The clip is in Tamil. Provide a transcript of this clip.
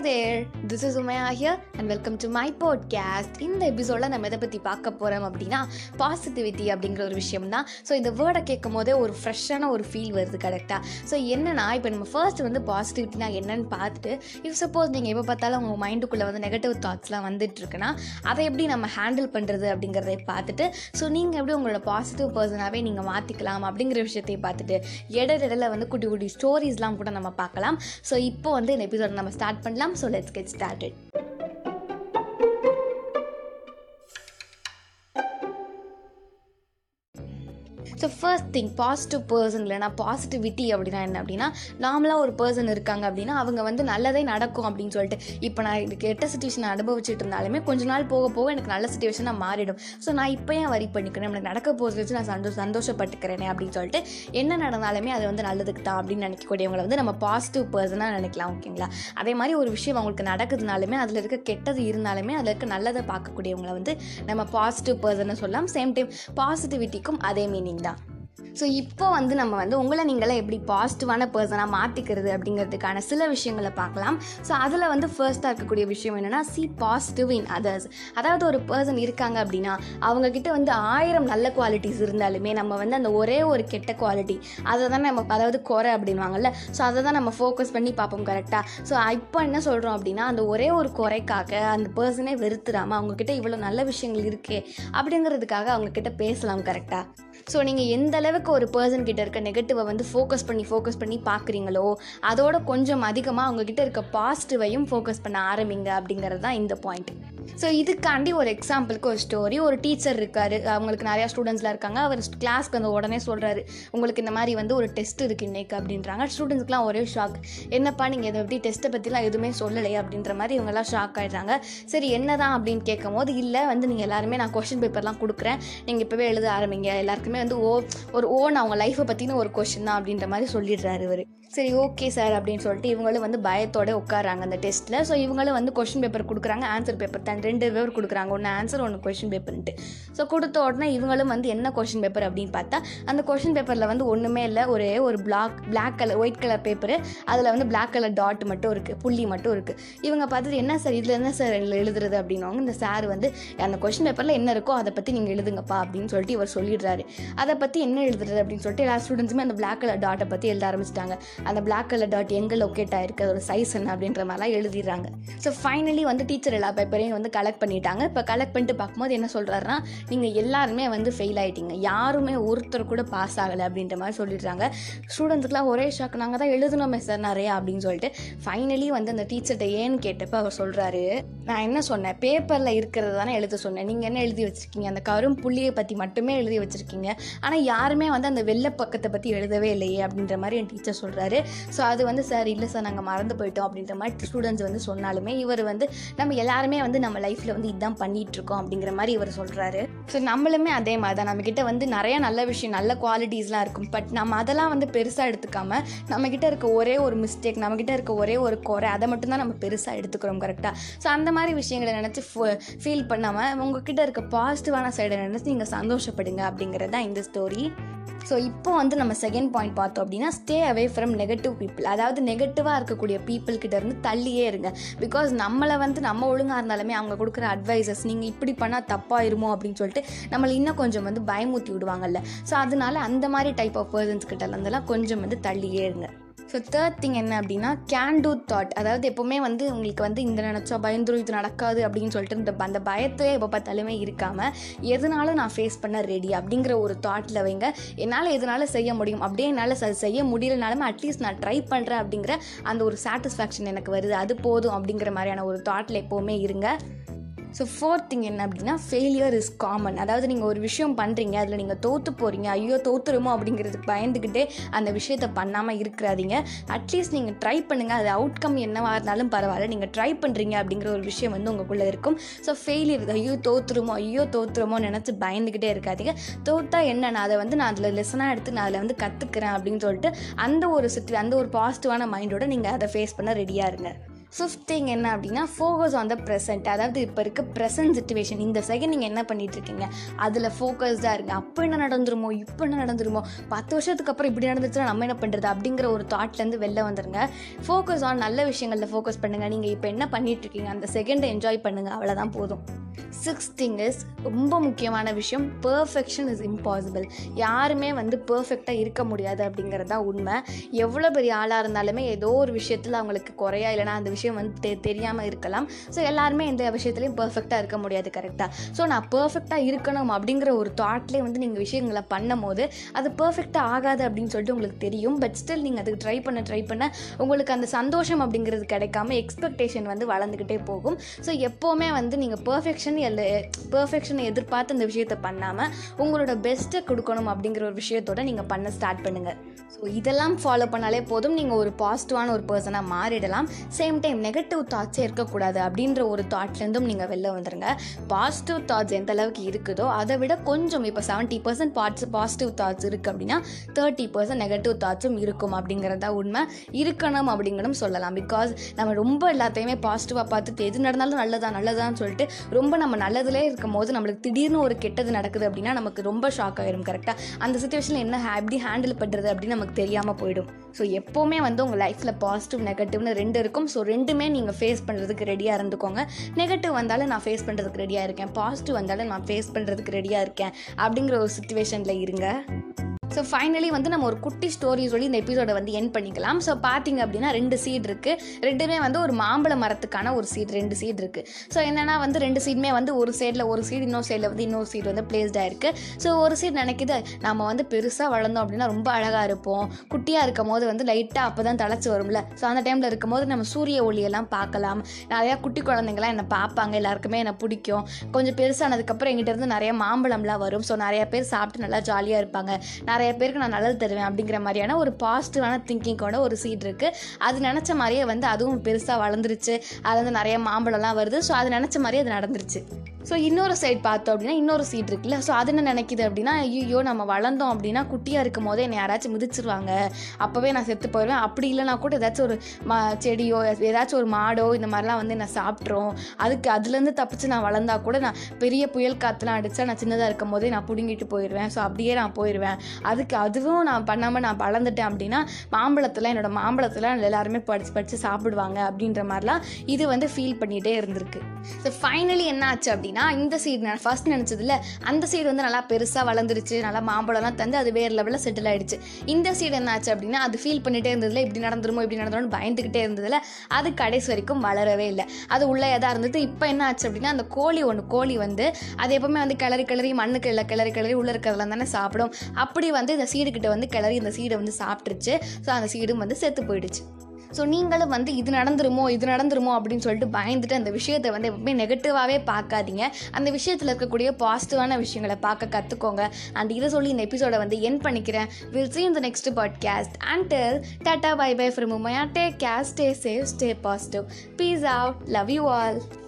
Hi there. This is Umaya here and welcome to my podcast இந்த எபிசோடில் நம்ம எதை பற்றி பார்க்க போகிறோம் அப்படின்னா பாசிட்டிவிட்டி அப்படிங்கிற ஒரு விஷயம் தான் ஸோ இந்த வேர்டை கேட்கும் போதே ஒரு ஃப்ரெஷ்ஷான ஒரு ஃபீல் வருது கரெக்டாக ஸோ என்னென்னா இப்போ நம்ம ஃபர்ஸ்ட் வந்து பாசிட்டிவிட்டினா என்னன்னு பார்த்துட்டு இஃப் சப்போஸ் நீங்கள் எப்போ பார்த்தாலும் உங்கள் மைண்டுக்குள்ளே வந்து நெகட்டிவ் தாட்ஸ்லாம் வந்துட்டு இருக்குன்னா அதை எப்படி நம்ம ஹேண்டில் பண்ணுறது அப்படிங்கிறத பார்த்துட்டு ஸோ நீங்கள் எப்படி உங்களோட பாசிட்டிவ் பர்சனாகவே நீங்கள் மாற்றிக்கலாம் அப்படிங்கிற விஷயத்தை பார்த்துட்டு இடையில வந்து குட்டி குட்டி ஸ்டோரிஸ்லாம் கூட நம்ம பார்க்கலாம். ஸோ இப்போ வந்து இந்த எபிசோட் நம்ம ஸ்டார்ட் பண்ணலாம். So let's get started. So first thing positive person இல்லைனா பாசிட்டிவிட்டி அப்படின்னா என்ன அப்படின்னா நார்மலாக ஒரு பர்சன் இருக்காங்க அப்படின்னா அவங்க வந்து நல்லதே நடக்கும் அப்படின்னு சொல்லிட்டு. இப்போ நான் இது கெட்ட சுச்சுவேஷன் அனுபவிச்சுட்டு இருந்தாலுமே கொஞ்ச நாள் போக போக எனக்கு நல்ல சுச்சுவேஷனாக மாறிடும். ஸோ நான் இப்போ ஏன் வரி பண்ணிக்கணும் எனக்கு நடக்க போகிறது வச்சு நான் சந்தோஷ சந்தோஷப்பட்டுக்கிறேனே அப்படின்னு சொல்லிட்டு என்ன நடந்தாலுமே அது வந்து நல்லதுக்கு தான் அப்படின்னு நினைக்கக்கூடியவங்களை வந்து நம்ம பாசிட்டிவ் பர்சனாக நினைக்கலாம் ஓகேங்களா அதே மாதிரி ஒரு விஷயம் அவங்களுக்கு நடக்குதுனாலுமே அதில் இருக்க கெட்டது இருந்தாலுமே அதில் இருக்க நல்லதை பார்க்கக்கூடியவங்களை வந்து நம்ம பாசிட்டிவ் பர்சனை சொல்லலாம். சேம் டைம் பாசிட்டிவிட்டிக்கும் அதே மீனிங் தான். ஸோ இப்போ வந்து நம்ம வந்து உங்களை நீங்களே எப்படி பாசிட்டிவான பர்சனாக மாற்றிக்கிறது அப்படிங்கிறதுக்கான சில விஷயங்களை பார்க்கலாம். ஸோ அதில் வந்து ஃபர்ஸ்ட்டாக இருக்கக்கூடிய விஷயம் என்னென்னா சி பாசிட்டிவ் இன் அதர்ஸ் அதாவது ஒரு பர்சன் இருக்காங்க அப்படின்னா அவங்கக்கிட்ட வந்து ஆயிரம் நல்ல குவாலிட்டிஸ் இருந்தாலுமே நம்ம வந்து அந்த ஒரே ஒரு கெட்ட குவாலிட்டி அதை தான் நம்ம அதாவது குறை அப்படின்வாங்கல்ல ஸோ அதை தான் நம்ம ஃபோக்கஸ் பண்ணி பார்ப்போம் கரெக்டாக ஸோ இப்போ என்ன சொல்கிறோம் அப்படின்னா அந்த ஒரே ஒரு குறைக்காக அந்த பர்சனே வெறுத்துறாமல் அவங்கக்கிட்ட இவ்வளோ நல்ல விஷயங்கள் இருக்கே அப்படிங்கிறதுக்காக அவங்கக்கிட்ட பேசலாம் கரெக்டாக ஸோ நீங்கள் எந்த அளவுக்கு ஒரு பர்சன் கிட்ட இருக்க நெகட்டிவை வந்து ஃபோக்கஸ் பண்ணி ஃபோக்கஸ் பண்ணி பார்க்குறீங்களோ அதோட கொஞ்சம் அதிகமாக அவங்கக்கிட்ட இருக்க பாசிட்டிவையும் ஃபோக்கஸ் பண்ண ஆரம்பிங்க அப்படிங்கிறது தான் இந்த பாயிண்ட் ஸோ இதுக்காண்டி ஒரு எக்ஸாம்பிளுக்கு ஒரு ஸ்டோரி ஒரு டீச்சர் இருக்காரு. அவங்களுக்கு நிறையா ஸ்டூடெண்ட்ஸ்லாம் இருக்காங்க. அவர் கிளாஸ்க்கு வந்து உடனே சொல்கிறாரு உங்களுக்கு இந்த மாதிரி வந்து ஒரு டெஸ்ட் இருக்குது இன்றைக்கு அப்படின்றாங்க. ஸ்டூடெண்ட்ஸ்க்குலாம் ஒரே ஷாக் என்னப்பா நீங்கள் இதை எப்படி டெஸ்ட்டை பற்றிலாம் எதுவுமே சொல்லலையே அப்படின்ற மாதிரி இவங்கெல்லாம் ஷாக் ஆகிடுறாங்க சரி என்னதான் அப்படின்னு கேட்கும் போது இல்லை வந்து நீங்கள் எல்லாருமே நான் கொஷின் பேப்பர்லாம் கொடுக்குறேன். நீங்கள் இப்போவே எழுத ஆரம்பிங்க. எல்லாருக்குமே வந்து ஓ ஒரு ஓன் அவங்க லைஃப்பை பற்றின ஒரு கொஷின் தான் அப்படின்ற மாதிரி சொல்லிடுறாரு இவர். சரி ஓகே சார் அப்படின்னு சொல்லிட்டு இவங்களும் வந்து பயத்தோட உட்காராங்க அந்த டெஸ்ட்டில் ஸோ இவங்களும் வந்து கொஷின் பேப்பர் கொடுக்குறாங்க. ஆன்சர் பேப்பர் தனி ரெண்டு பேர் கொடுக்குறாங்க. ஒன்று ஆன்சர் ஒன்று கொஷின் பேப்பர்ன்ட்டு ஸோ கொடுத்த உடனே இவங்களும் வந்து என்ன கொஷின் பேப்பர் அப்படின்னு பார்த்தா அந்த கொஷின் பேப்பரில் வந்து ஒன்றுமே இல்லை. ஒரே ஒரு black black colour white colour paper அதில் வந்து பிளாக் கலர் டாட் மட்டும் இருக்குது புள்ளி மட்டும் இருக்குது இவங்க பார்த்துட்டு என்ன சார் இதில் என்ன சார் எழுதுறது? அப்படின்னாங்க இந்த சார் வந்து அந்த கொஷின் பேப்பரில் என்ன இருக்கோ அதை பற்றி நீங்கள் எழுதுங்கப்பா அப்படின்னு சொல்லிட்டு இவர் சொல்லிடுறாரு. அதை பற்றி என்ன எழுதுறது? அப்படின்னு சொல்லிட்டு எல்லா ஸ்டூடெண்ட்ஸுமே அந்த பிளாக் கலர் டாட்டை பற்றி எழுத ஆரம்பிச்சிட்டாங்க. அந்த பிளாக் கலர் டாட் எங்கே லொக்கேட் ஆயிருக்கு? அதோட சைஸ் என்ன? அப்படின்ற மாதிரிலாம் எழுதிடுறாங்க. ஸோ ஃபைனலி வந்து டீச்சர் எல்லா பேப்பரையும் வந்து கலெக்ட் பண்ணிட்டாங்க. இப்போ கலெக்ட் பண்ணிட்டு பார்க்கும்போது என்ன சொல்கிறாருன்னா நீங்கள் எல்லாருமே வந்து ஃபெயில் ஆகிட்டீங்க யாருமே ஒருத்தர் கூட பாஸ் ஆகலை அப்படின்ற மாதிரி சொல்லிடுறாங்க. ஸ்டூடெண்ட்ஸ்க்குலாம் ஒரே ஷாக் நாங்கள் தான் எழுதணுமே சார் நிறையா அப்படின்னு சொல்லிட்டு ஃபைனலி வந்து அந்த டீச்சர்கிட்ட ஏன்னு கேட்டப்போ அவர் சொல்கிறாரு நான் என்ன சொன்னேன்? பேப்பரில் இருக்கிறது தானே எழுத சொன்னேன். நீங்கள் என்ன எழுதி வச்சுருக்கீங்க? அந்த கரும் புள்ளியை பற்றி மட்டுமே எழுதி வச்சுருக்கீங்க. ஆனால் யாருமே வந்து அந்த வெள்ளை பக்கத்தை பற்றி எழுதவே இல்லையே அப்படின்ற மாதிரி என் டீச்சர் சொல்கிறாரு ஸோ அது வந்து சார் இல்லை சார் நாங்கள் மறந்து போயிட்டோம். அப்படின்ற மாதிரி ஸ்டூடெண்ட்ஸ் வந்து சொன்னாலுமே இவர் வந்து நம்ம எல்லாருமே வந்து நம்ம லைஃப்பில் வந்து இதுதான் பண்ணிகிட்ருக்கோம் இருக்கோம் அப்படிங்கிற மாதிரி இவர் சொல்கிறாரு ஸோ நம்மளுமே அதே மாதிரி தான் நம்மக்கிட்ட வந்து நிறைய நல்ல விஷயம் நல்ல குவாலிட்டிஸ்லாம் இருக்கும். பட் நம்ம அதெல்லாம் வந்து பெருசாக எடுத்துக்காமல் நம்மக்கிட்ட இருக்க ஒரே ஒரு மிஸ்டேக் நம்மக்கிட்ட இருக்க ஒரே ஒரு குறை அதை மட்டும்தான் நம்ம பெருசாக எடுத்துக்கிறோம் கரெக்டாக ஸோ அந்த மாதிரி விஷயங்களை நினச்சி ஃபீல் பண்ணாமல் உங்ககிட்ட இருக்க பாசிட்டிவான சைடை நினச்சி நீங்கள் சந்தோஷப்படுங்க அப்படிங்கிறது தான் இந்த ஸ்டோரி ஸோ இப்போ வந்து நம்ம செகண்ட் பாயிண்ட் பார்த்தோம் அப்படின்னா stay away from negative people அதாவது நெகட்டிவாக இருக்கக்கூடிய பீப்புள் கிட்ட இருந்து தள்ளியே இருங்க. பிகாஸ் நம்மளை வந்து நம்ம ஒழுங்காக இருந்தாலுமே அவங்க கொடுக்குற அட்வைசஸ் நீங்கள் இப்படி பண்ணால் தப்பாயிருமோ அப்படின்னு சொல்லிட்டு நம்மளை இன்னும் கொஞ்சம் வந்து பயமுத்தி விடுவாங்கல்ல. ஸோ அதனால அந்த மாதிரி டைப் ஆஃப் பர்சன்ஸ் கிட்ட இருந்தெல்லாம் கொஞ்சம் வந்து தள்ளியே இருங்க. ஸோ தேர்ட் திங் என்ன அப்படின்னா கேன் டூ தாட் அதாவது எப்போவுமே வந்து உங்களுக்கு வந்து இந்த நினச்சா பயந்துரும் இது நடக்காது அப்படின்னு சொல்லிட்டு இந்த அந்த பயத்தையே எப்போ பார்த்தாலுமே இருக்காமல் எதனாலும் நான் ஃபேஸ் பண்ண ரெடி அப்படிங்கிற ஒரு தாட்டில் வைங்க. என்னால் எதனால செய்ய முடியும்? அப்படியே என்னால் செய்ய முடியலனாலுமே அட்லீஸ்ட் நான் ட்ரை பண்ணுறேன் அப்படிங்கிற அந்த ஒரு சாட்டிஸ்ஃபேக்ஷன் எனக்கு வருது. அது போதும் அப்படிங்கிற மாதிரியான ஒரு தாட்டில் எப்போவுமே இருங்க. ஸோ ஃபோர்த் திங் என்ன அப்படின்னா ஃபெயிலியர் இஸ் காமன் அதாவது நீங்கள் ஒரு விஷயம் பண்ணுறீங்க அதில் நீங்கள் தோற்று போகிறீங்க ஐயோ தோற்றுருமோ அப்படிங்கிறதுக்கு பயந்துக்கிட்டே அந்த விஷயத்த பண்ணாமல் இருக்கிறாதீங்க. அட்லீஸ்ட் நீங்கள் ட்ரை பண்ணுங்கள் அது அவுட்கம் என்னவாக இருந்தாலும் பரவாயில்ல. நீங்கள் ட்ரை பண்ணுறீங்க அப்படிங்கிற ஒரு விஷயம் வந்து உங்களுக்குள்ளே இருக்கும். ஸோ ஃபெயிலியர் ஐயோ தோற்றுருமோ ஐயோ தோற்றுருமோ நினச்சி பயந்துக்கிட்டே இருக்காதீங்க. தோற்றா என்ன நான் அதை வந்து நான் அதில் லெசனாக எடுத்து நான் அதில் வந்து கற்றுக்கிறேன் அப்படின்னு சொல்லிட்டு அந்த ஒரு சுற்றி அந்த ஒரு பாசிட்டிவான மைண்டோட நீங்கள் அதை ஃபேஸ் பண்ண ரெடியாக இருங்க. ஃபிஃப்த் திங் என்ன அப்படின்னா ஃபோக்கஸ் ஆன் த ப்ரெசென்ட் அதாவது இப்போ இருக்க ப்ரெசன்ட் சுச்சுவேஷன் இந்த செகண்ட் நீங்கள் என்ன பண்ணிட்டு இருக்கீங்க? அதில் ஃபோக்கஸ்டாக இருங்க. அப்போ என்ன நடந்துருமோ இப்போ என்ன நடந்துருமோ பத்து வருஷத்துக்கு அப்புறம் இப்படி நடந்துச்சுன்னா நம்ம என்ன பண்ணுறது அப்படிங்கிற ஒரு தாட்லேருந்து வெளில வந்துருங்க. ஃபோக்கஸ் ஆன் நல்ல விஷயங்களில் ஃபோக்கஸ் பண்ணுங்கள் நீங்கள் இப்போ என்ன பண்ணிட்டு இருக்கீங்க? அந்த செகண்டை என்ஜாய் பண்ணுங்கள் அவ்வளோதான் போதும். சிக்ஸ் திங் இஸ் ரொம்ப முக்கியமான விஷயம் பர்ஃபெக்ஷன் இஸ் இம்பாசிபிள் யாருமே வந்து பர்ஃபெக்டாக இருக்க முடியாது அப்படிங்கிறது தான் உண்மை. எவ்வளோ பெரிய ஆளாக இருந்தாலுமே ஏதோ ஒரு விஷயத்தில் அவங்களுக்கு குறையா இல்லைனா அந்த விஷயம் வந்து தெ தெரியாமல் இருக்கலாம். ஸோ எல்லாருமே எந்த விஷயத்துலையும் பர்ஃபெக்டாக இருக்க முடியாது கரெக்டாக ஸோ நான் பர்ஃபெக்டாக இருக்கணும் அப்படிங்கிற ஒரு தாட்லேயே வந்து நீங்கள் விஷயங்களை பண்ணும் போது அது பர்ஃபெக்டாக ஆகாது அப்படின்னு சொல்லிட்டு உங்களுக்கு தெரியும். பட் ஸ்டில் நீங்கள் அதுக்கு ட்ரை பண்ண ட்ரை பண்ண உங்களுக்கு அந்த சந்தோஷம் அப்படிங்கிறது கிடைக்காம எக்ஸ்பெக்டேஷன் வந்து வளர்ந்துக்கிட்டே போகும். ஸோ எப்போவுமே வந்து நீங்கள் பர்ஃபெக்ஷன் இல்லை பெர்ஃபெக்ஷனை எதிர்பார்த்து இந்த விஷயத்தை பண்ணாமல் உங்களோட பெஸ்ட்டை கொடுக்கணும் அப்படிங்கிற ஒரு விஷயத்தோட நீங்கள் பண்ண ஸ்டார்ட் பண்ணுங்கள் ஸோ இதெல்லாம் ஃபாலோ பண்ணாலே போதும். நீங்கள் ஒரு பாசிட்டிவான ஒரு பர்சனாக மாறிடலாம். சேம் டைம் நெகட்டிவ் தாட்ஸே இருக்கக்கூடாது அப்படின்ற ஒரு தாட்லேருந்தும் நீங்கள் வெளில வந்துடுங்க பாசிட்டிவ் தாட்ஸ் எந்த அளவுக்கு இருக்குதோ அதை விட கொஞ்சம் இப்போ seventy percent parts positive thoughts இருக்குது அப்படின்னா தேர்ட்டி பர்சன்ட் நெகட்டிவ் தாட்ஸும் இருக்கும் அப்படிங்கிறது தான் உண்மை. இருக்கணும் அப்படிங்கிறதும் சொல்லலாம். பிகாஸ் நம்ம ரொம்ப எல்லாத்தையுமே பாசிட்டிவாக பார்த்துட்டு எது நடந்தாலும் நல்லதா நல்லதான்னு சொல்லிட்டு ரொம்ப ரொம்ப நம்ம நல்லதுலேயே இருக்கும் போது நம்மளுக்கு திடீர்னு ஒரு கெட்டது நடக்குது அப்படின்னா நமக்கு ரொம்ப ஷாக் ஆயிரும் கரெக்டாக அந்த சுச்சுவேஷனில் என்ன எப்படி ஹேண்டில் பண்ணுறது அப்படின்னு நமக்கு தெரியாமல் போயிடும். ஸோ எப்போவுமே வந்து உங்கள் லைஃப்பில் பாசிட்டிவ் நெகட்டிவ்னு ரெண்டு இருக்கும். ஸோ ரெண்டுமே நீங்கள் ஃபேஸ் பண்ணுறதுக்கு ரெடியாக இருந்துக்கோங்க. நெகட்டிவ் வந்தாலும் நான் ஃபேஸ் பண்ணுறதுக்கு ரெடியாக இருக்கேன். பாசிட்டிவ் வந்தாலும் நான் ஃபேஸ் பண்ணுறதுக்கு ரெடியாக இருக்கேன். அப்படிங்கிற ஒரு சுச்சுவேஷனில் இருங்க. ஸோ ஃபைனலி வந்து நம்ம ஒரு குட்டி ஸ்டோரி சொல்லி இந்த எபிசோடை வந்து என் பண்ணிக்கலாம். ஸோ பார்த்தீங்க அப்படின்னா ரெண்டு சீட் இருக்குது ரெண்டுமே வந்து ஒரு மாம்பழ மரத்துக்கான ஒரு சீட் ரெண்டு சீட் இருக்குது ஸோ என்னென்னா வந்து ரெண்டு சீடுமே வந்து ஒரு சைடில் ஒரு சீடு இன்னொரு சைடில் வந்து இன்னொரு சீட் வந்து பிளேஸ்டாக இருக்குது ஸோ ஒரு சீட் நினைக்குது நம்ம வந்து பெருசாக வளர்ந்தோம் அப்படின்னா ரொம்ப அழகாக இருப்போம். குட்டியாக இருக்கும் போது வந்து லைட்டாக அப்போ தான் தழைச்சி வரும்ல. ஸோ அந்த டைமில் இருக்கும் போது நம்ம சூரிய ஒளியெல்லாம் பார்க்கலாம். நிறையா குட்டி குழந்தைங்களாம் என்னை பார்ப்பாங்க. எல்லாருக்குமே என்னை பிடிக்கும். கொஞ்சம் பெருசானதுக்கப்புறம் எங்கிட்ட இருந்து நிறைய மாம்பழம்லாம் வரும். ஸோ நிறைய பேர் சாப்பிட்டு நல்லா ஜாலியாக இருப்பாங்க. நிறைய நிறைய பேருக்கு நான் நல்லது தருவேன் அப்படிங்கிற மாதிரியான ஒரு பாசிட்டிவான திங்கிங்கோட ஒரு சீட் இருக்குது அது நினச்ச மாதிரியே வந்து அதுவும் பெருசாக வளர்ந்துருச்சு. அது வந்து நிறைய மாம்பழம்லாம் வருது. ஸோ அது நினச்ச மாதிரியே அது நடந்துருச்சு. ஸோ இன்னொரு சைட் பார்த்தோம் அப்படின்னா இன்னொரு சீட் இருக்குல்ல. ஸோ அது என்ன நினைக்கிது அப்படின்னா ஐயோ நம்ம வளர்ந்தோம் அப்படின்னா குட்டியாக இருக்கும் போதே என்னை யாராச்சும் மிதிச்சிருவாங்க. அப்போவே நான் செத்து போயிடுவேன். அப்படி இல்லைனா கூட ஏதாச்சும் ஒரு மா செடியோ ஏதாச்சும் ஒரு மாடோ இந்த மாதிரிலாம் வந்து நான் சாப்பிட்றோம் அதுக்கு அதுலேருந்து தப்பிச்சு நான் வளர்ந்தா கூட நான் பெரிய புயல் காற்றுலாம் அடித்தா நான் சின்னதாக இருக்கும் போதே நான் பிடுங்கிட்டு போயிடுவேன். ஸோ அப்படியே நான் போயிடுவேன். அதுக்கு அதுவும் நான் பண்ணாமல் நான் வளர்ந்துட்டேன் அப்படின்னா மாம்பழத்தில் என்னோட மாம்பழத்தில் எல்லாருமே படித்து படித்து சாப்பிடுவாங்க அப்படின்ற மாதிரிலாம் இது வந்து ஃபீல் பண்ணிகிட்டே இருந்திருக்கு. ஸோ ஃபைனலி என்ன ஆச்சு அப்படின்னா இந்த சீடு நான் ஃபர்ஸ்ட் நினச்சதில்ல அந்த சீடு வந்து நல்லா பெருசாக வளர்ந்துருச்சு நல்லா மாம்பழம்லாம் தந்து அது வேறு லெவலில் செட்டில் ஆகிடுச்சு இந்த சீடு என்ன ஆச்சு அப்படின்னா அது ஃபீல் பண்ணிகிட்டே இருந்ததில்ல இப்படி நடந்துருமோ இப்படி நடந்துரும்னு பயந்துக்கிட்டே இருந்ததில்ல அது கடைசி வரைக்கும் வளரவே இல்லை. அது உள்ளே எதாக இருந்தது இப்போ என்ன ஆச்சு அப்படின்னா அந்த கோழி ஒன்று கோழி வந்து அது எப்பவுமே வந்து கிளறி கிளறி மண்ணுக்கு இல்லை கிளறி கிளறி உள்ளே இருக்கிறதெல்லாம் தானே சாப்பிடும். அப்படி வந்து இந்த சீடு வந்து கிளறி இந்த சீடை வந்து சாப்பிட்டுருச்சு. ஸோ அந்த சீடும் வந்து செத்து போயிடுச்சு. ஸோ நீங்களும் வந்து இது நடந்துருமோ இது நடந்துருமோ அப்படின்னு சொல்லிட்டு பயந்துட்டு அந்த விஷயத்தை வந்து எப்பவுமே நெகட்டிவாகவே பார்க்காதீங்க. அந்த விஷயத்தில் இருக்கக்கூடிய பாசிட்டிவான விஷயங்களை பார்க்க கற்றுக்கோங்க அண்ட் இதை சொல்லி இந்த எபிசோடை வந்து என் பண்ணிக்கிறேன். Will see the next podcast and until tata bye bye from Umaya take care stay safe stay positive peace out. Love you all